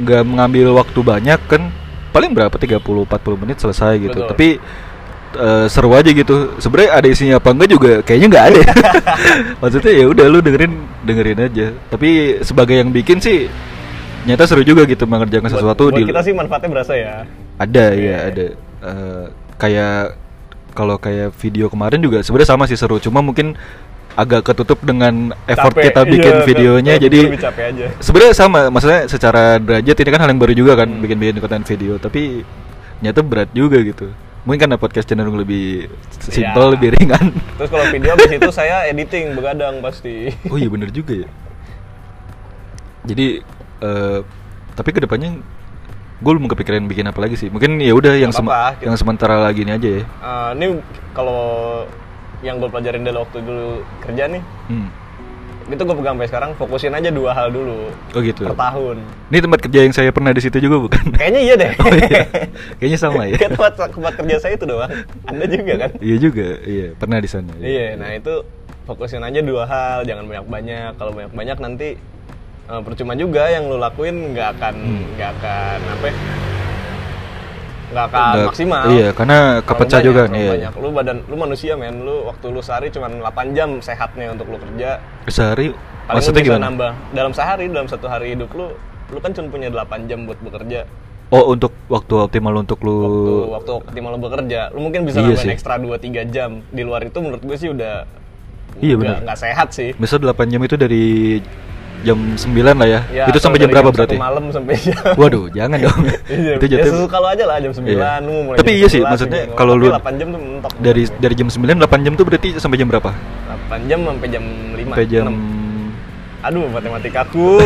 nggak mengambil waktu banyak kan. Paling berapa 30 40 menit selesai gitu. Betul. Tapi eh, seru aja gitu. Sebenarnya ada isinya apa enggak juga kayaknya nggak ada. (laughs) Maksudnya ya udah lu dengerin dengerin aja. Tapi sebagai yang bikin sih nyata seru juga gitu mengerjakan Buat- sesuatu buat di kita sih manfaatnya berasa ya ada Oke. ya ada Eh, kayak kalau kayak video kemarin juga sebenarnya sama sih seru. Cuma mungkin agak ketutup dengan effort Capek, kita bikin iya, videonya. Jadi sebenarnya sama maksudnya secara derajat ini kan hal yang baru juga kan Hmm. bikin bikin konten video. Tapi nyata berat juga gitu. Mungkin karena podcast cenderung lebih simple Iya. lebih ringan. Terus kalau video abis itu (laughs) saya editing begadang pasti. Oh iya bener juga ya. Jadi eh tapi ke depannya gue belum kepikiran bikin apa lagi sih mungkin ya udah yang apa-apa, kita- yang sementara lagi ini aja ya Eh, Ini kalau yang gue pelajarin dari waktu dulu kerja nih Hmm. Itu gue pegang sampai sekarang fokusin aja dua hal dulu Oh gitu. Per tahun Ini tempat kerja yang saya pernah di situ juga bukan? Kayaknya iya deh (laughs) Oh, iya. Kayaknya sama ya. (laughs) Kayak tempat, tempat kerja saya itu doang Anda juga kan? iya juga, iya pernah di sana. Iya, nah itu fokusin aja dua hal, jangan banyak-banyak. Kalau banyak-banyak nanti eh, percuma juga yang lu lakuin nggak akan Hmm. nggak akan apa? ya, nggak akan Nggak- maksimal. iya, karena kepecah banyak, juga, terlalu iya. banyak. Lu badan, lu manusia men, lu waktu lu sehari cuma 8 jam sehatnya untuk lu kerja. Sehari Paling lu maksudnya bisa gimana? nambah dalam sehari, dalam satu hari hidup lu, lu kan cuma punya 8 jam buat bekerja. Oh untuk waktu optimal untuk lu. Waktu waktu optimal lu bekerja, lu mungkin bisa Iya nambahin ekstra 2-3 jam. Di luar itu menurut gue sih udah Iya, nggak sehat sih. Misal 8 jam itu dari jam 9 lah ya. Ya, itu sampai jam berapa satu berarti? malam sampai jam (laughs) Waduh, jangan dong. Iya, (laughs) itu ya jatuh. sesuka lo aja lah jam 9 Iya. lu mulai Tapi jam iya sih, 11 maksudnya kalau lu 8 jam tuh mentok dari gue. dari jam 9 8 jam tuh berarti sampai jam berapa? 8 jam sampai jam 5 Sampai jam (laughs) Aduh matematikaku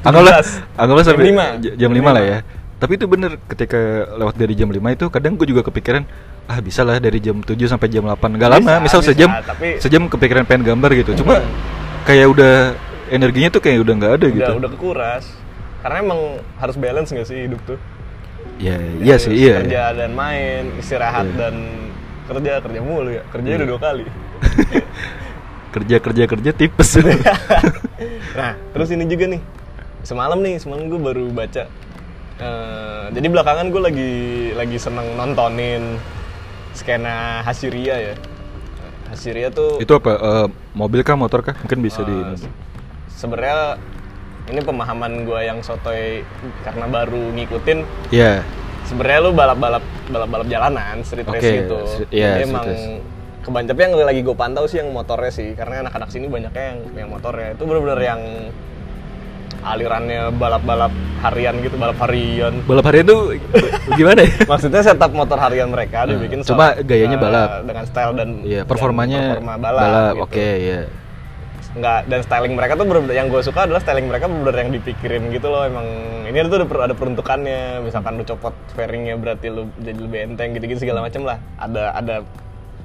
anggaplah 17. anggaplah Jam sampai 5. j- jam 5 lah ya. Tapi itu bener ketika lewat dari jam 5 itu kadang gue juga kepikiran ah bisa lah dari jam 7 sampai jam 8 nggak lama misal bisa, sejam tapi- sejam kepikiran pengen gambar gitu cuma Hmm. kayak udah energinya tuh kayak udah nggak ada udah gitu. udah kekuras. Karena emang harus balance gak sih hidup tuh? Ya iya sih iya kerja dan main istirahat Iya. dan kerja kerja mulu ya. Kerjanya Iya. udah dua kali. (laughs) Kerja kerja kerja tipes. (laughs) Nah terus ini juga nih. Semalam nih semalam gue baru baca. Eh, jadi belakangan gue lagi lagi seneng nontonin skena Hasiria ya. Hasiria tuh itu apa? Eh, mobil kah motor kah? Mungkin bisa di eh, sebenarnya ini pemahaman gue yang sotoy karena baru ngikutin. Ya sebenarnya lu balap-balap balap-balap jalanan street race Oke, gitu. street- iya, Jadi street emang race. kebanyakan yang lagi gue pantau sih yang motornya sih. Karena anak-anak sini banyaknya yang yang motornya. Itu bener-bener yang alirannya balap-balap harian gitu balap harian. Balap harian tuh gimana ya? (laughs) Maksudnya setup motor harian mereka dibikin cuma style- gayanya eh, balap. dengan style dan iya dan performanya performa balap, gitu. oke ya nggak dan styling mereka tuh bener yang gue suka adalah styling mereka bener yang dipikirin gitu loh emang. Ini tuh ada, per- ada peruntukannya misalkan lu copot fairingnya berarti lu jadi lebih enteng gitu-gitu segala macam lah. Ada ada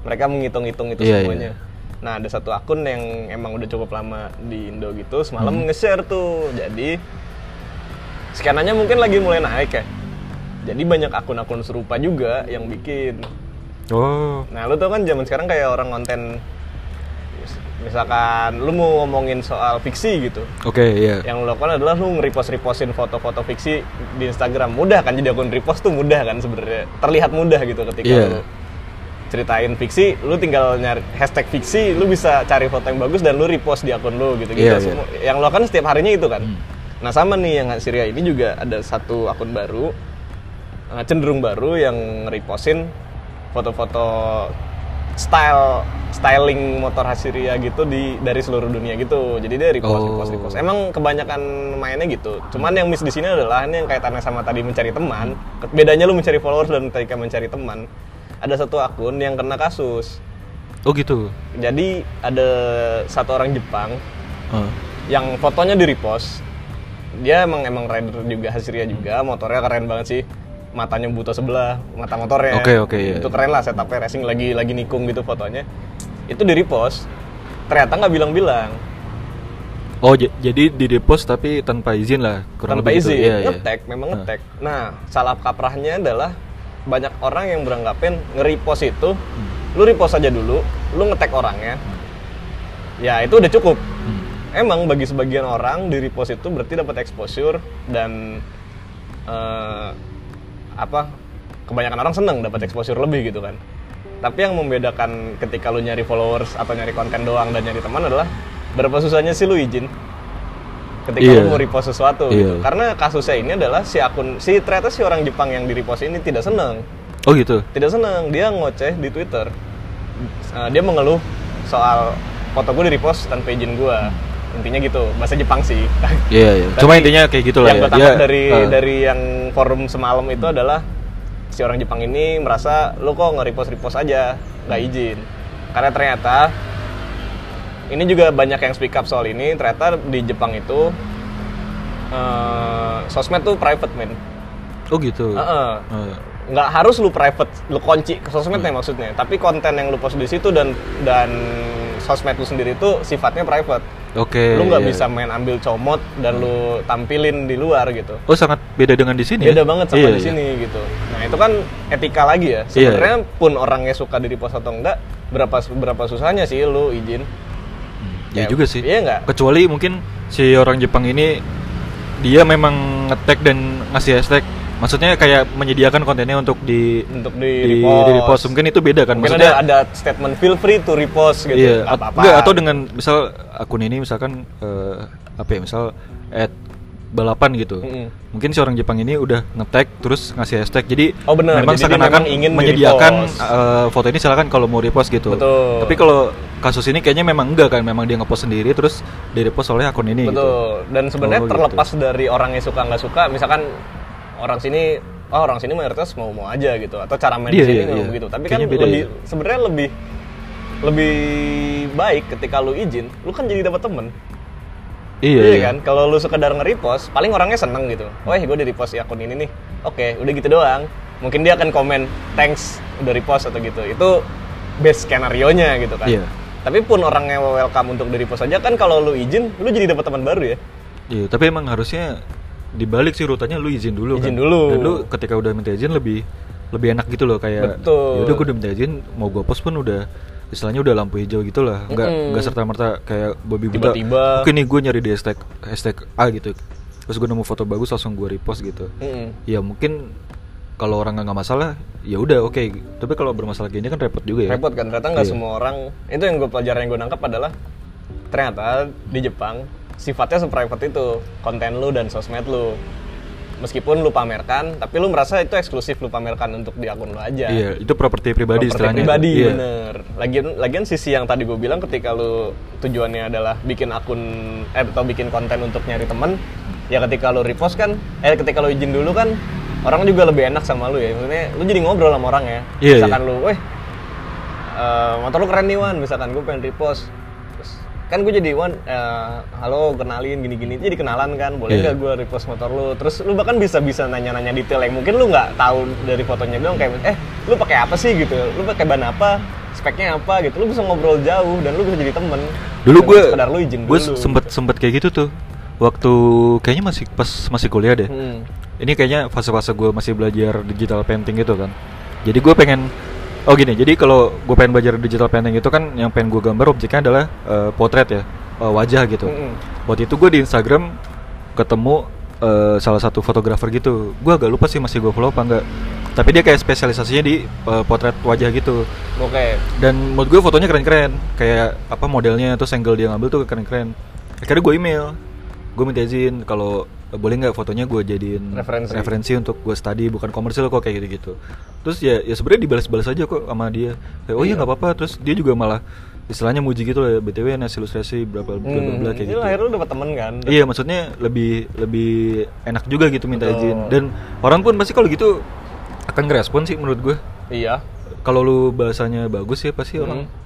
mereka menghitung-hitung itu Iya, semuanya. nah ada satu akun yang emang udah cukup lama di Indo gitu semalam Hmm. nge-share tuh. Jadi scananya mungkin lagi mulai naik ya. Jadi banyak akun-akun serupa juga yang bikin. Oh. Nah, lu tau kan zaman sekarang kayak orang konten misalkan lu mau ngomongin soal fiksi gitu. oke ya Yang lu lakukan adalah lu nge-repost-repostin foto-foto fiksi di Instagram. Mudah kan jadi akun repost tuh mudah kan sebenarnya. Terlihat mudah gitu ketika Iya. lu ceritain fiksi, lu tinggal nyari hashtag fiksi, lu bisa cari foto yang bagus dan lu repost di akun lu gitu gitu. Iya, iya. Semua- Yang lu lakukan setiap harinya itu kan. Hmm. Nah, sama nih yang Syria ini juga ada satu akun baru eh, cenderung baru yang repostin foto-foto style styling motor Hasiria gitu di dari seluruh dunia gitu. Jadi dia repost, Oh. repost, repost. Emang kebanyakan mainnya gitu. Cuman yang miss di sini adalah ini yang kaitannya sama tadi mencari teman. Bedanya lu mencari followers dan ketika mencari teman. Ada satu akun yang kena kasus. oh gitu Jadi ada satu orang Jepang Oh. yang fotonya di repost. Dia emang emang rider juga Hasiria juga, motornya keren banget sih. Matanya buta sebelah, mata motornya. Oke, oke, iya. Itu keren lah setupnya racing lagi lagi nikung gitu fotonya. Itu di repost. Ternyata nggak bilang-bilang. oh jadi di repost tapi tanpa izin lah kurang tanpa lebih gitu. izin, Iya, iya. ngetek, memang Nah. ngetek. Nah, salah kaprahnya adalah banyak orang yang beranggapin nge-repost itu, Hmm. lu repost aja dulu, lu ngetek orangnya. Ya, itu udah cukup. Hmm. Emang bagi sebagian orang di repost itu berarti dapat exposure dan eh, apa kebanyakan orang seneng dapat exposure lebih gitu kan. Tapi yang membedakan ketika lu nyari followers atau nyari konten doang dan nyari teman adalah berapa susahnya sih lu izin ketika Iya. lu mau repost sesuatu Iya. gitu. Karena kasusnya ini adalah si akun si ternyata si orang Jepang yang di repost ini tidak seneng oh gitu tidak seneng dia ngoceh di Twitter Eh, dia mengeluh soal foto gue di repost tanpa izin gue intinya gitu bahasa Jepang sih. Iya iya. (laughs) Tapi cuma intinya kayak gitulah yang ya. gue tangkap Dia, dari eh, dari yang forum semalam itu adalah si orang Jepang ini merasa lu kok nge repost repost aja? Nggak izin. Karena ternyata ini juga banyak yang speak up soal ini. Ternyata di Jepang itu eh, sosmed tuh private men. Oh gitu? Heeh. Eh, nggak harus lu private lu kunci ke sosmednya maksudnya. Tapi konten yang lu post di situ dan dan sosmed lu sendiri itu sifatnya private oke lu nggak iya. bisa main ambil comot dan lu tampilin di luar gitu oh sangat beda dengan di sini beda ya? banget sama Iya, di iya. sini gitu nah itu kan etika lagi ya Iya. sebenarnya pun orangnya suka di repost atau enggak berapa berapa susahnya sih lu izin Ya Ya, juga sih. iya nggak? Kecuali mungkin si orang Jepang ini dia memang ngetek dan ngasih hashtag. Maksudnya kayak menyediakan kontennya untuk di untuk di, di, di repost. repost. Mungkin itu beda kan. Mungkin Maksudnya ada, ada statement feel free to repost gitu iya, apa-apa enggak, atau dengan misal akun ini misalkan eh, apa ya, misal at balapan gitu. Mm-mm. Mungkin si orang Jepang ini udah ngetek terus ngasih hashtag. Jadi Oh, benar. memang seakan-akan ingin menyediakan eh, foto ini silakan kalau mau repost gitu. Betul. Tapi kalau kasus ini kayaknya memang enggak kan, memang dia ngepost sendiri terus di repost oleh akun ini gitu. Betul. Dan sebenarnya Oh, gitu. terlepas dari orangnya suka nggak suka, misalkan orang sini, oh orang sini mayoritas mau mau aja gitu, atau cara main Iya, di sini iya, memang iya. begitu. Tapi Kayaknya kan beda lebih ya. sebenarnya lebih lebih baik ketika lu izin, lu kan jadi dapat temen. Iya, Iya kan? Kalau lu sekedar nge-repost, paling orangnya seneng gitu. Oh, gue di repost di akun ini nih. Oke, udah gitu doang. Mungkin dia akan komen, thanks udah repost atau gitu. Itu best skenario-nya gitu kan. Iya. Tapi pun orangnya welcome untuk di repost aja kan kalau lu izin, lu jadi dapat teman baru ya. Iya, tapi emang harusnya dibalik sih rutanya lu izin dulu Izin kan. dulu. Dan lu ketika udah minta izin lebih lebih enak gitu loh kayak Betul. yaudah gue udah minta izin mau gue post pun udah istilahnya udah lampu hijau gitu lah nggak Mm-mm. nggak serta merta kayak Bobby Buddha Tiba-tiba. oke nih gue nyari di hashtag hashtag A gitu terus gue nemu foto bagus langsung gue repost gitu Mm-mm. ya mungkin kalau orang nggak masalah ya udah oke tapi kalau bermasalah gini kan repot juga ya repot kan ternyata nggak Iya. semua orang itu yang gue pelajaran yang gue nangkap adalah ternyata di Jepang sifatnya seprivate itu konten lu dan sosmed lu. Meskipun lu pamerkan tapi lu merasa itu eksklusif lu pamerkan untuk di akun lu aja. Iya, itu properti pribadi Properti istilahnya. pribadi Iya. bener. Lagian lagian sisi yang tadi gue bilang ketika lu tujuannya adalah bikin akun eh atau bikin konten untuk nyari temen ya ketika lu repost kan eh ketika lu izin dulu kan orang juga lebih enak sama lu ya. Maksudnya lu jadi ngobrol sama orang ya. Iya, misalkan lu weh eh, motor lu keren nih Wan. Misalkan gue pengen repost kan gue jadi Wan eh, halo kenalin gini-gini jadi kenalan kan boleh Iya. nggak gue repost motor lu terus lu bahkan bisa bisa nanya-nanya detail yang mungkin lu nggak tahu dari fotonya doang kayak eh lu pakai apa sih gitu lu pakai ban apa speknya apa gitu lu bisa ngobrol jauh dan lu bisa jadi temen Dulu gue sekedar lu izin gue dulu sempet sempet kayak gitu tuh. Waktu kayaknya masih pas masih kuliah deh. Hmm. Ini kayaknya fase-fase gue masih belajar digital painting gitu kan. Jadi gue pengen Oh gini, jadi kalau gue pengen belajar digital painting itu kan yang pengen gue gambar objeknya adalah eh, potret ya, eh, wajah gitu. Mm-mm. Waktu itu gue di Instagram ketemu eh, salah satu fotografer gitu. Gue agak lupa sih masih gue follow apa enggak. Tapi dia kayak spesialisasinya di eh, potret wajah gitu. oke Dan menurut gue fotonya keren-keren. Kayak apa modelnya terus angle dia ngambil tuh keren-keren. Akhirnya gue email, gue minta izin kalau boleh nggak fotonya gue jadiin Referensi. untuk gue study bukan komersil kok kayak gitu-gitu. Terus ya ya sebenarnya dibalas-balas aja kok sama dia. Kayak, oh iya Iya. nggak apa-apa. Terus dia juga malah istilahnya muji gitu lah btw nasi ilustrasi berapa bla bla bla kayak gitu. akhirnya lu dapet temen kan Iya maksudnya lebih lebih enak juga gitu minta Betul. izin dan orang pun pasti kalau gitu akan ngerespon sih menurut gue. iya Kalau lu bahasanya bagus ya pasti orang Hmm.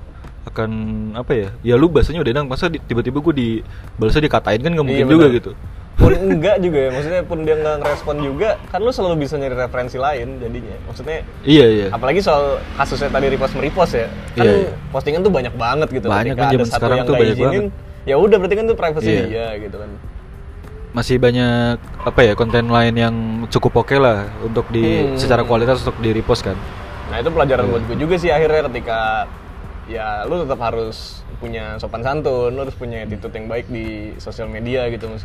akan apa ya? Ya lu bahasanya udah enak masa tiba-tiba gue di balasnya dikatain kan nggak mungkin Iya, juga gitu. Pun enggak juga ya maksudnya pun dia nggak ngerespon juga kan lu selalu bisa nyari referensi lain jadinya maksudnya Iya iya. apalagi soal kasusnya tadi repost merepost ya kan Iya, iya. postingan tuh banyak banget gitu Banyak kan zaman sekarang tuh nggak banyak izinin, ya udah berarti kan itu privacy Iya. dia gitu kan Masih banyak apa ya konten lain yang cukup oke lah untuk di Hmm. secara kualitas untuk di repost kan. nah itu pelajaran Iya. buat gue juga sih akhirnya ketika ya lu tetap harus punya sopan santun lu harus punya attitude yang baik di sosial media gitu mas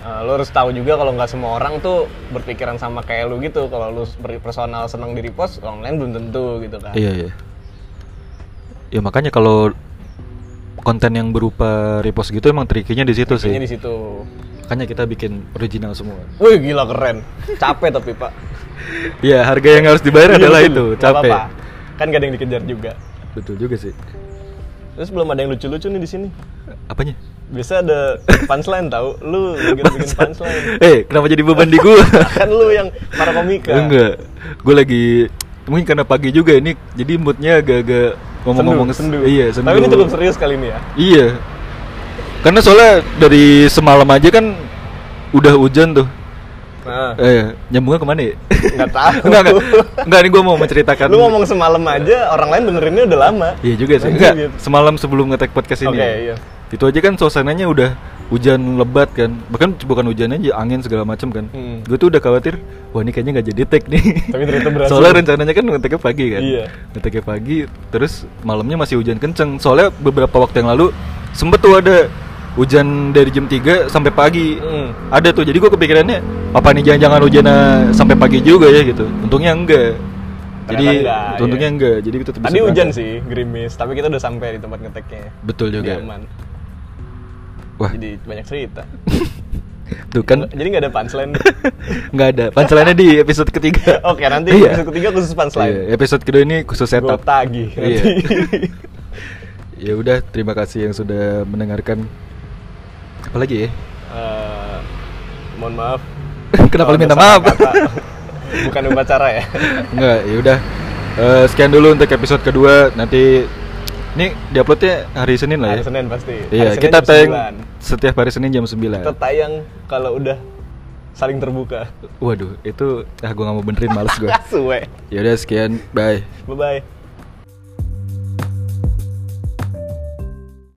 Eh, lu harus tahu juga kalau nggak semua orang tuh berpikiran sama kayak lu gitu kalau lu personal senang di repost orang lain belum tentu gitu kan Iya iya. Ya makanya kalau konten yang berupa repost gitu emang trikinya di situ sih. Di situ Makanya kita bikin original semua. Wih gila keren capek tapi pak (laughs) Iya, harga yang harus dibayar Iya, adalah itu, capek. kan gak ada yang dikejar juga Betul juga sih. terus belum ada yang lucu-lucu nih di sini Apanya? Biasa ada punchline tahu lu bikin bikin punchline Eh, kenapa jadi beban di gua? (laughs) kan lu yang para komika Enggak. Gue lagi mungkin karena pagi juga ini jadi moodnya agak-agak ngomong-ngomong sendu, sendu. Iya, sendu. tapi ini cukup serius kali ini ya Iya. Karena soalnya dari semalam aja kan udah hujan tuh. nah Eh, nyambungnya ke mana ya? nggak (laughs) tahu enggak, enggak. Enggak, ini gue mau menceritakan. lu ngomong semalam aja orang lain dengerinnya udah lama Iya juga sih. Enggak, gitu. semalam sebelum ngetek podcast ini. Oke, iya. Itu aja kan suasananya udah hujan lebat kan. Bahkan bukan hujan aja, angin segala macam kan. Hmm. Gue tuh udah khawatir, wah ini kayaknya nggak jadi tag nih. Tapi ternyata berhasil. Soalnya rencananya kan ngeteknya pagi kan. Iya. Ngeteknya pagi, terus malamnya masih hujan kenceng. Soalnya beberapa waktu yang lalu sempet tuh ada hujan dari jam 3 sampai pagi. Hmm. Ada tuh. Jadi gue kepikirannya apa nih jangan-jangan hujannya sampai pagi juga ya gitu. Untungnya enggak. Jadi enggak, untungnya iya. enggak. Jadi kita tadi hujan sih gerimis tapi kita udah sampai di tempat ngeteknya Betul juga. Nyaman. Wah, jadi banyak cerita (laughs) tuh kan jadi nggak ada punchline (laughs) nggak ada. Punchline-nya di episode ketiga. (laughs) oke nanti Iya. episode ketiga khusus punchline Iya, episode kedua ini khusus gue setup. tagih Iya. nanti Ya udah, terima kasih yang sudah mendengarkan. Apalagi ya? Eh, mohon maaf Kenapa minta maaf? kata. bukan upacara ya Enggak, ya udah. Eh, sekian dulu untuk episode kedua. Nanti ini diuploadnya hari Senin lah ya. hari Senin pasti Iya, Senin kita tayang 9. setiap hari Senin jam 9. kita tayang kalau udah saling terbuka Waduh, itu ah gua nggak mau benerin males gua. (laughs) suwe Ya udah sekian, bye. bye bye